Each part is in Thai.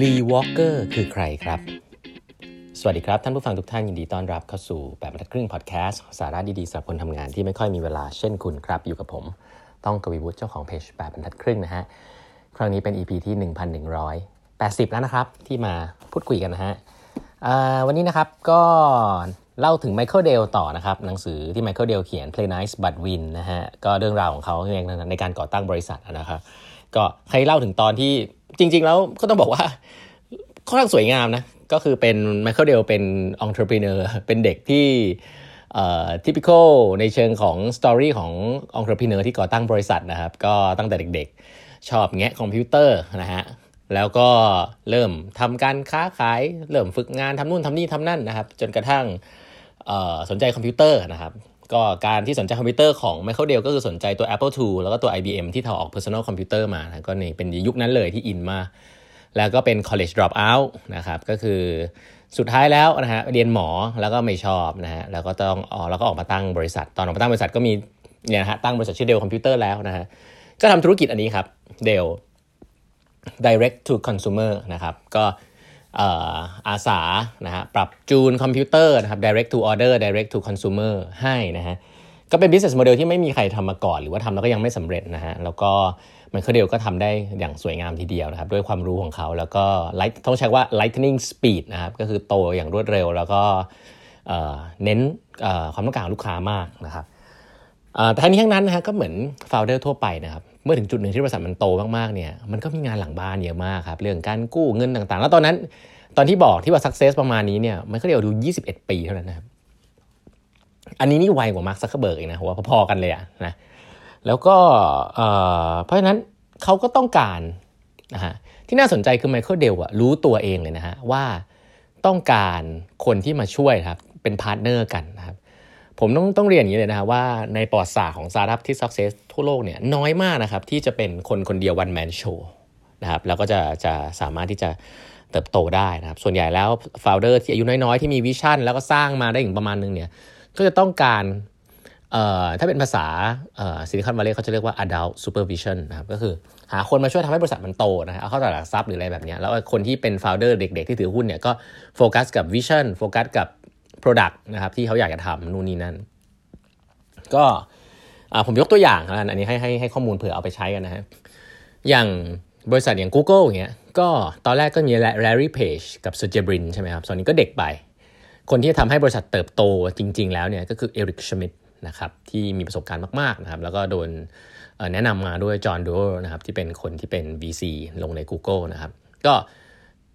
ลีวอลเกอร์คือใครครับ สวัสดีครับ ท่านผู้ฟังทุกท่านยินดีต้อนรับเข้าสู่แปดบรรทัดครึ่งพอดแคสต์สาระดีๆสำหรับคนทำงานที่ไม่ค่อยมีเวลาเช่นคุณครับ อยู่กับผม ต้องกวีวุฒิเจ้าของเพจแปดบรรทัดครึ่งนะฮะ ครั้งนี้เป็น EP ที่ 1180 แล้วนะครับ ที่มาพูดคุยกันนะฮะวันนี้นะครับก็เล่าถึงไมเคิลเดลต่อนะครับ หนังสือที่ไมเคิลเดลเขียน Play Nice But Win นะฮะก็เรื่องราวของเขาในการก่อตั้งบริษัทนะครับก็เคยเล่าถึงตอนที่ จริง ๆ แล้วก็ต้องบอกว่าค่อนข้างสวยงามนะ ก็คือเป็นไมเคิลเดลเป็นองค์ประกอบเป็นเด็กที่เอ่อ typical ในเชิงของ story ขององค์ประกอบที่ก่อตั้งบริษัทนะครับ ก็ตั้งแต่เด็กๆ ชอบแงะคอมพิวเตอร์นะฮะแล้วก็เริ่มทำการค้าขาย เริ่มฝึกงานทำนู่นทำนี่ทำนั่นนะครับ จนกระทั่งสนใจคอมพิวเตอร์นะครับ ก็การที่สนใจคอมพิวเตอร์ของ Michael Dell ก็คือสนใจตัว Apple II แล้วก็ตัว IBM ที่ทำออก personal computer มานะก็นี่เป็นยุคนั้นเลยที่อินมาแล้วก็เป็น college drop out นะครับก็คือสุดท้ายแล้วนะฮะเรียนหมอแล้วก็ไม่ชอบนะฮะแล้วก็ต้องออกแล้วก็ออกมาตั้งบริษัท ตอนออกมาตั้งบริษัทก็มีเนี่ยนะฮะตั้งบริษัทชื่อ Dell Computer แล้วนะฮะก็ทำธุรกิจอันนี้ครับ Dell direct to consumer นะครับก็ อาสานะฮะปรับจูนคอมพิวเตอร์นะครับ direct to order direct to consumer ให้นะฮะก็เป็น business model ที่ไม่มีใครทำมาก่อน หรือว่าทำแล้วก็ยังไม่สำเร็จนะฮะแล้วก็ไมเคิลเดลก็ทำได้อย่างสวยงามทีเดียวนะครับ ด้วยความรู้ของเขาแล้วก็ต้องใช้ว่า lightning speed นะครับ ก็คือโตอย่างรวดเร็ว แล้วก็เน้นความต้องการลูกค้ามากนะครับแต่ทั้งนี้ทั้งนั้นนะฮะก็เหมือน founder ทั่วไปนะครับ เมื่อถึงจุดหนึ่งที่บริษัทมันโตมากๆเนี่ยมันก็มีงานหลังบ้านเยอะมากครับเรื่องการกู้เงินต่างๆ แล้วตอนนั้น ตอนที่บอกที่ว่า success ประมาณนี้เนี่ยไมเคิลเดลอายุ 21 ปีเท่านั้นนะครับอันนี้นี่ไวกว่ามาร์คซักเคอร์เบิร์กเองนะว่าพอๆกันเลยอะนะแล้วก็เพราะฉะนั้นเขาก็ต้องการนะฮะที่น่าสนใจคือไมเคิลเดลอะรู้ตัวเองเลยนะฮะว่าต้องการคนที่มาช่วยครับเป็น partner กันนะครับ ผมต้องต้องเรียนอย่างนี้เลยนะครับว่าในประวัติศาสตร์ของสตาร์ทอัพที่ success ทั่วโลกเนี่ยน้อยมากนะครับที่จะเป็นคนคนเดียว one man show นะครับแล้วก็จะจะสามารถที่จะเติบโตได้นะครับส่วนใหญ่แล้ว founder ที่อายุน้อยๆ ที่มี vision แล้วก็สร้างมาได้ถึงประมาณนึงเนี่ยก็จะต้องการเอ่อถ้าเป็นภาษาเอ่อซิลิคอนวัลเลย์เขาจะเรียกว่า adult supervision นะครับก็คือหาคนมาช่วยทำให้บริษัทมันโตนะฮะเอาเข้าตลาดทรัพย์หรืออะไรแบบนี้แล้วคนที่เป็น founder เด็ก ๆ ที่ถือหุ้นเนี่ยก็โฟกัสกับ vision โฟกัสกับ Product นะครับที่เขาอยากจะทำนู่นนี่นั่น ก็ผมยกตัวอย่างอันนี้ให้ให้ให้ข้อมูลเผื่อเอาไปใช้กันนะฮะอย่างบริษัทอย่าง Google อย่างเงี้ยก็ตอนแรกก็มี Larry Page กับ Sergey Brin ใช่ไหมครับตอนนี้ก็เด็กไป คนที่ทำให้บริษัทเติบโตจริง ๆ แล้วเนี่ยก็คือเอริกชมิดนะครับที่มีประสบการณ์มาก ๆ นะครับ แล้วก็โดนแนะนำมาด้วยจอห์นดูนะครับที่เป็นคนที่เป็น VC ลงใน Google นะครับ ก็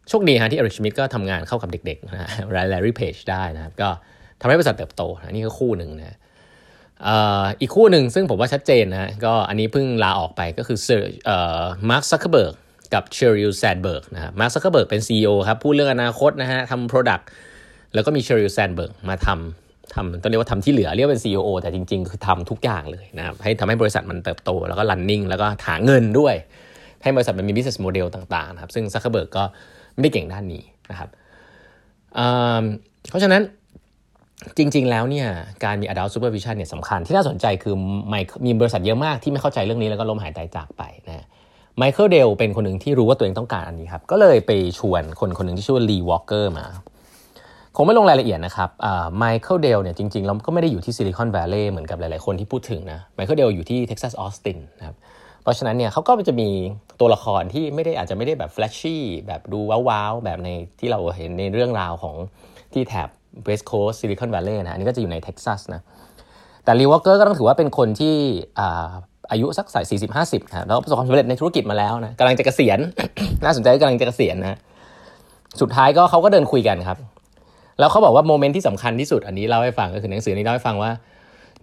โชคดีฮะที่เอริกชมิดต์ก็ทำงานเข้ากับเด็กๆนะฮะ Larry Page ได้นะครับก็ทำให้บริษัทเติบโตนะนี่ก็คู่หนึ่งนะอีกคู่หนึ่งซึ่งผมว่าชัดเจนนะก็อันนี้เพิ่งลาออกไปก็คือมาร์คซักเคอร์เบิร์กกับเชอริลแซนเบิร์กนะมาร์คซักเคอร์เบิร์กเป็น CEO ครับพูดเรื่องอนาคตนะฮะทำ Product แล้วก็มีเชอริลแซนเบิร์กมาทำทำต้องเรียกว่าทำที่เหลือเรียกเป็น CEO แต่จริง ๆ คือทำทุกอย่างเลยนะครับให้ทำให้บริษัทมันเติบโต แล้วก็ running แล้วก็หาเงินด้วย ให้บริษัทมันมี business model ต่างๆนะครับซึ่งซักเคอร์เบิร์กก็ ไม่ได้เก่งด้านนี้นะครับเพราะฉะนั้นจริง ๆ แล้วเนี่ยการมี adult supervision เนี่ยสำคัญที่น่าสนใจคือมีบริษัทเยอะมากที่ไม่เข้าใจเรื่องนี้แล้วก็ล้มหายตายจากไปนะไมเคิลเดลเป็นคนหนึ่งที่รู้ว่าตัวเองต้องการอันนี้ครับ ก็เลยไปชวนคนคนหนึ่งที่ชื่อว่าลีวอลเกอร์มา คงไม่ลงรายละเอียดนะครับไมเคิลเดลเนี่ยจริงๆเราก็ไม่ได้อยู่ที่ซิลิคอนแวลลีย์เหมือนกับหลายๆคนที่พูดถึงนะไมเคิลเดลอยู่ที่เท็กซัสออสตินนะครับ เพราะฉะนั้นเนี่ยเขาก็จะมีตัวละครที่ไม่ได้อาจจะไม่ได้แบบ flashy แบบดู wow ๆ แบบในที่เราเห็นในเรื่องราวของที่แถบ West Coast ซิลิคอนแวลลีย์นะอันนี้ก็จะอยู่ในเท็กซัสนะแต่ลีวอลเกอร์ก็ต้องถือว่าเป็นคนที่อายุสักสายสี่สิบห้าสิบนะแล้วประสบความสำเร็จในธุรกิจมาแล้วนะกำลังจะเกษียณน่าสนใจกำลังจะเกษียณนะสุดท้ายก็เขาก็เดินคุยกันครับ แล้วเขาบอกว่า moment ที่สำคัญที่สุดอันนี้เล่าให้ฟังก็คือหนังสือนี้เล่าให้ฟังว่า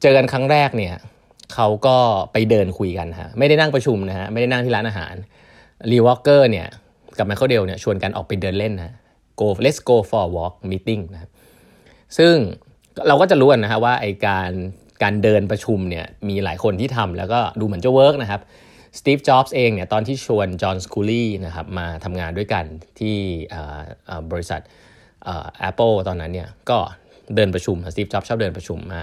เจอกันครั้งแรกเนี่ย เขาก็ไปเดินคุยกันฮะไม่ได้นั่งประชุมนะฮะไม่ได้นั่งที่ร้านอาหารลีวอลเกอร์เนี่ยกับไมเคิลเดลเนี่ยชวนกันออกไปเดินเล่นนะ go let's go for a walk meeting นะซึ่งเราก็จะรู้นะฮะว่าไอการการเดินประชุมเนี่ยมีหลายคนที่ทำแล้วก็ดูเหมือนจะ work นะครับสตีฟ จ็อบส์เองเนี่ยตอนที่ชวนจอห์นสคัลลีย์นะครับมาทำงานด้วยกันที่บริษัทแอปเปิลตอนนั้นเนี่ยก็เดินประชุมสตีฟ จ็อบส์ชอบเดินประชุมมา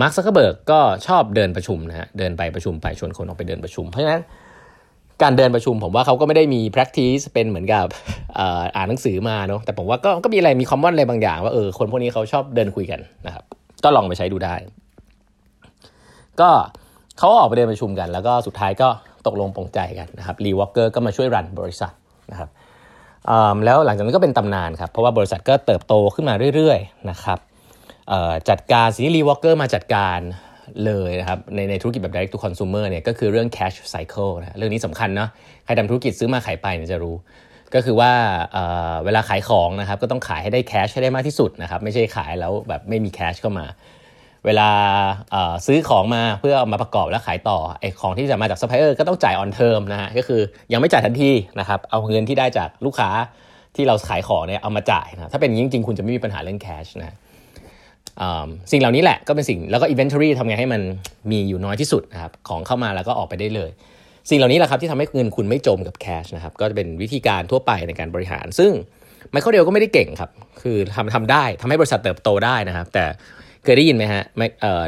มาร์คซักเคอร์เบิร์กก็ชอบเดินประชุมนะฮะเดินไปประชุมไปชวนคนออกไปเดินประชุม เพราะฉะนั้นการเดินประชุมผมว่าเขาก็ไม่ได้มี practice เป็นเหมือนกับอ่านหนังสือมาเนาะแต่ผมว่าก็ก็มีอะไรมี common อะไรบางอย่างว่าเออคนพวกนี้เขาชอบเดินคุยกันนะครับก็ลองไปใช้ดูได้ ก็เขาออกไปเดินประชุมกัน แล้วก็สุดท้ายก็ตกลงปรงใจกันนะครับลีวอลเกอร์ก็มาช่วย run บริษัทนะครับแล้วหลังจากนั้นก็เป็นตำนานครับเพราะว่าบริษัทก็เติบโตขึ้นมาเรื่อยๆนะครับ จัดการสิ่งที่ลีวอลเกอร์มาจัดการเลยนะครับในในธุรกิจแบบ direct to consumer เนี่ยก็คือเรื่อง cash cycle นะเรื่องนี้สำคัญเนาะใครทำธุรกิจซื้อมาขายไปเนี่ยจะรู้ ก็คือว่าเวลาขายของนะครับก็ต้องขายให้ได้ cash ให้ได้มากที่สุดนะครับไม่ใช่ขายแล้วแบบไม่มี cash เข้ามา เวลาซื้อของมาเพื่อเอามาประกอบแล้วขายต่อไอ้ของที่จะมาจากซัพพลายเออร์ก็ต้องจ่าย on term นะฮะก็คือยังไม่จ่ายทันทีนะครับเอาเงินที่ได้จากลูกค้าที่เราขายของเนี่ยเอามาจ่ายนะถ้าเป็นจริงๆคุณจะไม่มีปัญหาเรื่องแคชนะ สิ่งเหล่านี้แหละก็เป็นสิ่งแล้วก็ inventory ทำไงให้มันมีอยู่น้อยที่สุดนะครับของเข้ามาแล้วก็ออกไปได้เลย สิ่งเหล่านี้แหละครับที่ทำให้เงินคุณไม่จมกับแคชนะครับก็จะเป็นวิธีการทั่วไปในการบริหาร ซึ่งไมเคิลเดลก็ไม่ได้เก่งครับ คือทำทำได้ทำให้บริษัทเติบโตได้นะครับ แต่เคยได้ยินไหมฮะ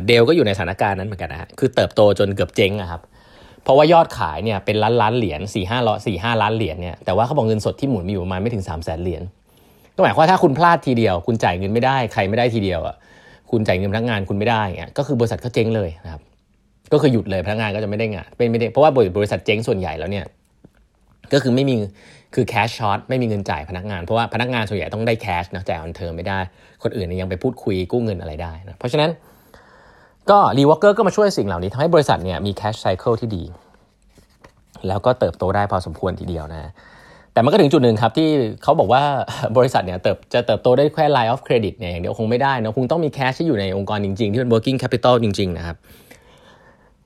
เดลก็อยู่ในสถานการณ์นั้นเหมือนกันนะฮะคือเติบโตจนเกือบเจ๊งนะครับเพราะว่ายอดขายเนี่ยเป็นล้านล้านเหรียญสี่ห้าร้อยสี่ห้าล้านเหรียญเนี่ยแต่ว่าเขาบอกเงินสดที่หมุนมีอยู่ประมาณไม่ถึงสามแสนเหรียญ ก็หมายความว่าถ้าคุณพลาดทีเดียว คุณจ่ายเงินไม่ได้ใครไม่ได้ทีเดียวอะคุณจ่ายเงินพนักงานคุณไม่ได้เงี้ยก็คือบริษัทก็เจ๊งเลยนะครับก็คือหยุดเลยพนักงานก็จะไม่ได้งานเป็นไม่ได้เพราะว่าบริษัทเจ๊งส่วนใหญ่แล้วเนี่ยก็คือไม่มีคือ cash short ไม่มีเงินจ่ายพนักงานเพราะว่าพนักงานส่วนใหญ่ต้องได้ cash นะจ่าย on term ไม่ได้ คนอื่นยังไปพูดคุยกู้เงินอะไรได้นะเพราะฉะนั้นก็ลีวอลเกอร์ก็มาช่วยสิ่งเหล่านี้ทำให้บริษัทเนี่ยมี cash cycle ที่ดี แล้วก็เติบโตได้พอสมควรทีเดียวนะ แต่มันก็ถึงจุดหนึ่งครับที่เขาบอกว่าบริษัทเนี่ยเติบจะเติบโตได้แค่ line of credit เนี่ยอย่างเดียวคงไม่ได้นะคงต้องมี cash ที่อยู่ในองค์กรจริงๆ ที่เป็น working capital จริง ๆ นะครับ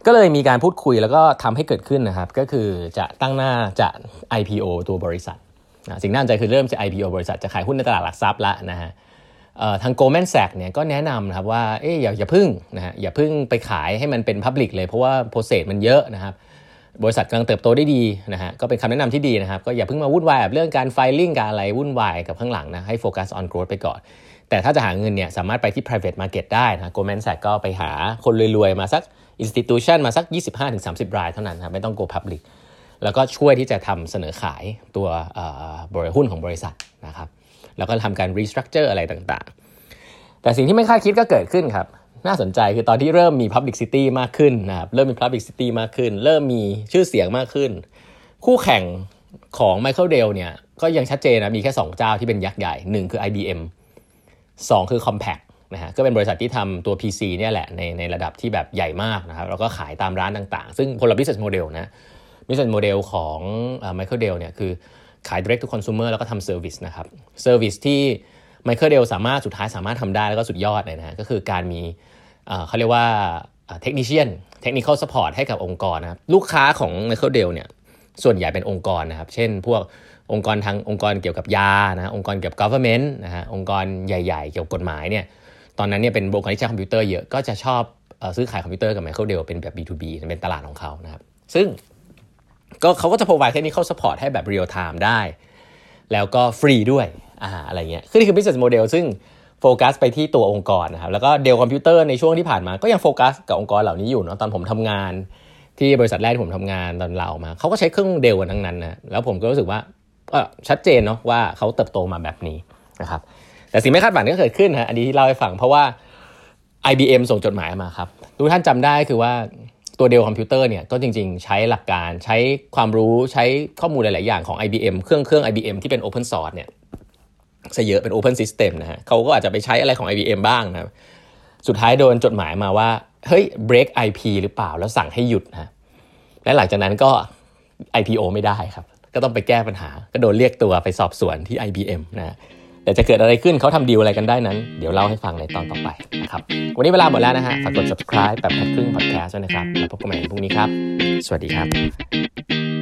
ก็เลยมีการพูดคุยแล้วก็ทำให้เกิดขึ้นนะครับ ก็คือจะตั้งหน้าจะ IPO ตัวบริษัท สิ่งน่าสนใจคือเริ่มจะ IPO บริษัทจะขายหุ้นในตลาดหลักทรัพย์ละนะฮะทาง Goldman Sachs เนี่ยก็แนะนำนะครับว่าเอ๊อย่าอย่าพึ่งนะฮะอย่าพึ่งไปขายให้มันเป็น Public เลยเพราะว่าโปรเซสมันเยอะนะครับ บริษัทกำลังเติบโตได้ดีนะฮะก็เป็นคำแนะนำที่ดีนะครับ ก็อย่าเพิ่งมาวุ่นวายกับเรื่องการไฟลิ่งการอะไรวุ่นวายกับข้างหลังนะให้โฟกัส on growth ไปก่อน แต่ถ้าจะหาเงินเนี่ยสามารถไปที่ private market ได้นะ Goldman Sachs ก็ไปหาคนรวยๆ มาสัก institution มาสัก 25-30 รายเท่านั้นครับไม่ต้อง go public แล้วก็ช่วยที่จะทำเสนอขายตัวบริหุ้นของบริษัทนะครับแล้วก็ทำการ restructure อะไรต่างๆ แต่สิ่งที่ไม่คาดคิดก็เกิดขึ้นครับ น่าสนใจคือตอนที่เริ่มมี Publicity มากขึ้นนะครับเริ่มมี Publicity มากขึ้น เริ่มมีชื่อเสียงมากขึ้น คู่แข่งของ Michael Dell เนี่ยก็ยังชัดเจนนะมีแค่ 2 เจ้าที่เป็นยักษ์ใหญ่ 1 คือ IBM 2 คือ Compaq นะฮะก็เป็นบริษัทที่ทำตัว PC เนี่ยแหละในในระดับที่แบบใหญ่มากนะครับแล้วก็ขายตามร้านต่างๆ ซึ่งคนละ business model นะ business model ของ Michael Dell เนี่ยคือขาย direct to consumer แล้วก็ทำ service นะครับ service ที่ ไมเคิลเดลสามารถสุดท้ายสามารถทำได้แล้วก็สุดยอดเลยนะก็คือการมีเขาเรียกว่า technician technical support ให้กับองค์กรนะครับลูกค้าของไมเคิลเดลเนี่ยส่วนใหญ่เป็นองค์กรนะครับ เช่น พวกองค์กรทางองค์กรเกี่ยวกับยานะองค์กรเกี่ยวกับ government นะฮะองค์กรใหญ่ ๆ เกี่ยวกับกฎหมายเนี่ยตอนนั้นเนี่ยเป็นองค์กรที่ใช้คอมพิวเตอร์เยอะก็จะชอบซื้อขายคอมพิวเตอร์กับไมเคิลเดลเป็นแบบ B2B เป็นตลาดของเขานะครับ ซึ่งก็เขาก็จะ provide technical support ให้แบบ real time ได้ แล้วก็ฟรีด้วย อ่าอะไรเงี้ยคือนี่คือ business model ซึ่งโฟกัสไปที่ตัวองค์กรนะครับแล้วก็เดลคอมพิวเตอร์ในช่วงที่ผ่านมาก็ยังโฟกัสกับองค์กรเหล่านี้อยู่เนาะตอนผมทำงาน ที่บริษัทแรกที่ผมทำงานตอนเรามาเขาก็ใช้เครื่องเดลกันทั้งนั้นนะแล้วผมก็รู้สึกว่าก็ชัดเจนเนาะว่าเขาเติบโตมาแบบนี้นะครับแต่สิ่งไม่คาดฝันก็เกิดขึ้นฮะอันนี้ที่เล่าให้ฟังเพราะว่า IBM ส่งจดหมายมาครับทุกท่านจำได้คือว่าตัวเดลคอมพิวเตอร์เนี่ยก็จริง ๆ ใช้หลักการใช้ความรู้ใช้ข้อมูลหลาย ๆ อย่างของ IBM เครื่องเครื่อง IBM ที่เป็น Open Source เนี่ย ซะเยอะเป็น Open System นะฮะเขาก็อาจจะไปใช้อะไรของ IBM บ้างนะสุดท้ายโดนจดหมายมาว่า เฮ้ย break IP หรือเปล่าแล้วสั่งให้หยุดนะและหลังจากนั้นก็ IPO ไม่ได้ครับ ก็ต้องไปแก้ปัญหา ก็โดนเรียกตัวไปสอบสวนที่ IBM นะแต่จะเกิดอะไรขึ้นเขาทำดีลอะไรกันได้นั้น เดี๋ยวเล่าให้ฟังในตอนต่อไปนะครับ วันนี้เวลาหมดแล้วนะฮะ ฝากกด subscribe แบบครึ่ง podcast ด้วยนะครับ แล้วพบกันใหม่พรุ่งนี้ครับ สวัสดีครับ